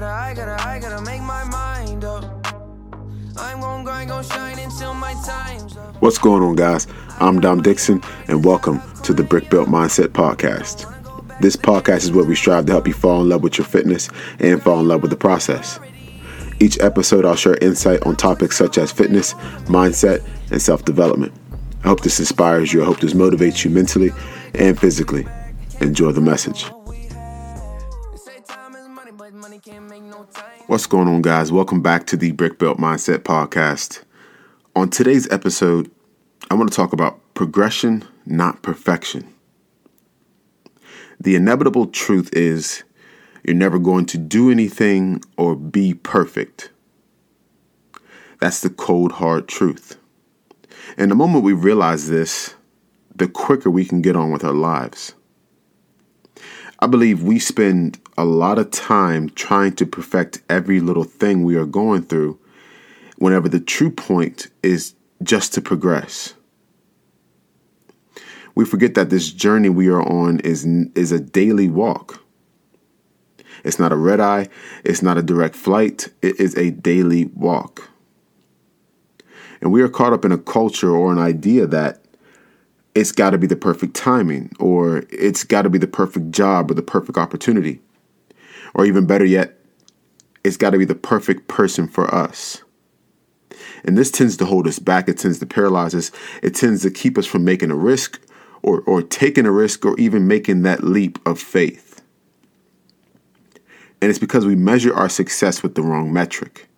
gotta, I gotta, I gotta make my mind up. I'm gon' grind, gon' shine until my time's up. What's going on, guys? I'm Dom Dixon, and welcome to the Brick Built Mindset Podcast. This podcast is where we strive to help you fall in love with your fitness and fall in love with the process. Each episode, I'll share insight on topics such as fitness, mindset, and self development. I hope this inspires you. I hope this motivates you mentally and physically. Enjoy the message. What's going on, guys? Welcome back to the Brick Built Mindset Podcast. On today's episode, I want to talk about progression, not perfection. The inevitable truth is you're never going to do anything or be perfect. That's the cold, hard truth. And the moment we realize this, the quicker we can get on with our lives. I believe we spend a lot of time trying to perfect every little thing we are going through, whenever the true point is just to progress. We forget that this journey we are on is, is a daily walk. It's not a red eye, it's not a direct flight, it is a daily walk. And we are caught up in a culture or an idea that it's got to be the perfect timing, or it's got to be the perfect job or the perfect opportunity. Or even better yet, it's got to be the perfect person for us. And this tends to hold us back, it tends to paralyze us, it tends to keep us from making a risk or, or taking a risk or even making that leap of faith. And it's because we measure our success with the wrong metric.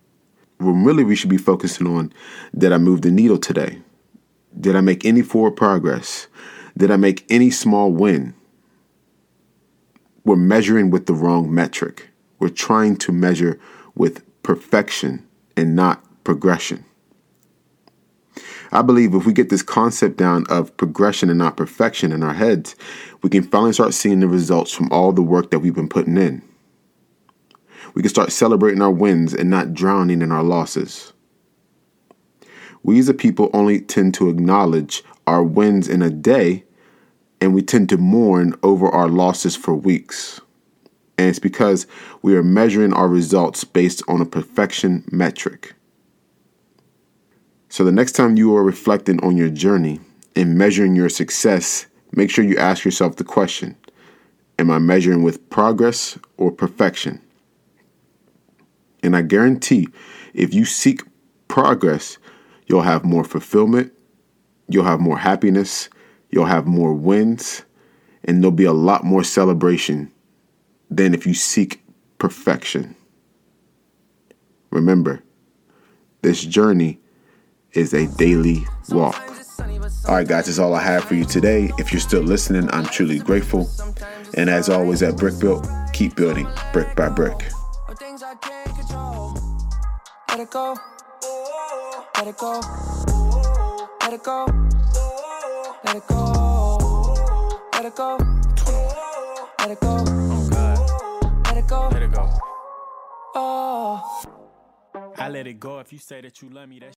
When really we should be focusing on did I move the needle today? Did I make any forward progress? Did I make any small win? We're measuring with the wrong metric. We're trying to measure with perfection and not progression. I believe if we get this concept down of progression and not perfection in our heads, we can finally start seeing the results from all the work that we've been putting in. We can start celebrating our wins and not drowning in our losses. We as a people only tend to acknowledge our wins in a day, and we tend to mourn over our losses for weeks. And it's because we are measuring our results based on a perfection metric. So the next time you are reflecting on your journey and measuring your success, make sure you ask yourself the question Am I measuring with progress or perfection? And I guarantee if you seek progress, you'll have more fulfillment, you'll have more happiness, you'll have more wins, and there'll be a lot more celebration than if you seek perfection. Remember, this journey is a daily walk. All right, guys, that's all I have for you today. If you're still listening, I'm truly grateful. And as always at Brick Built, keep building brick by brick. Let it go. Let it go. Let it go. Let it go. Let it go. Oh God. Let it go. Let it go. Oh. I let it go if you say that you love me. That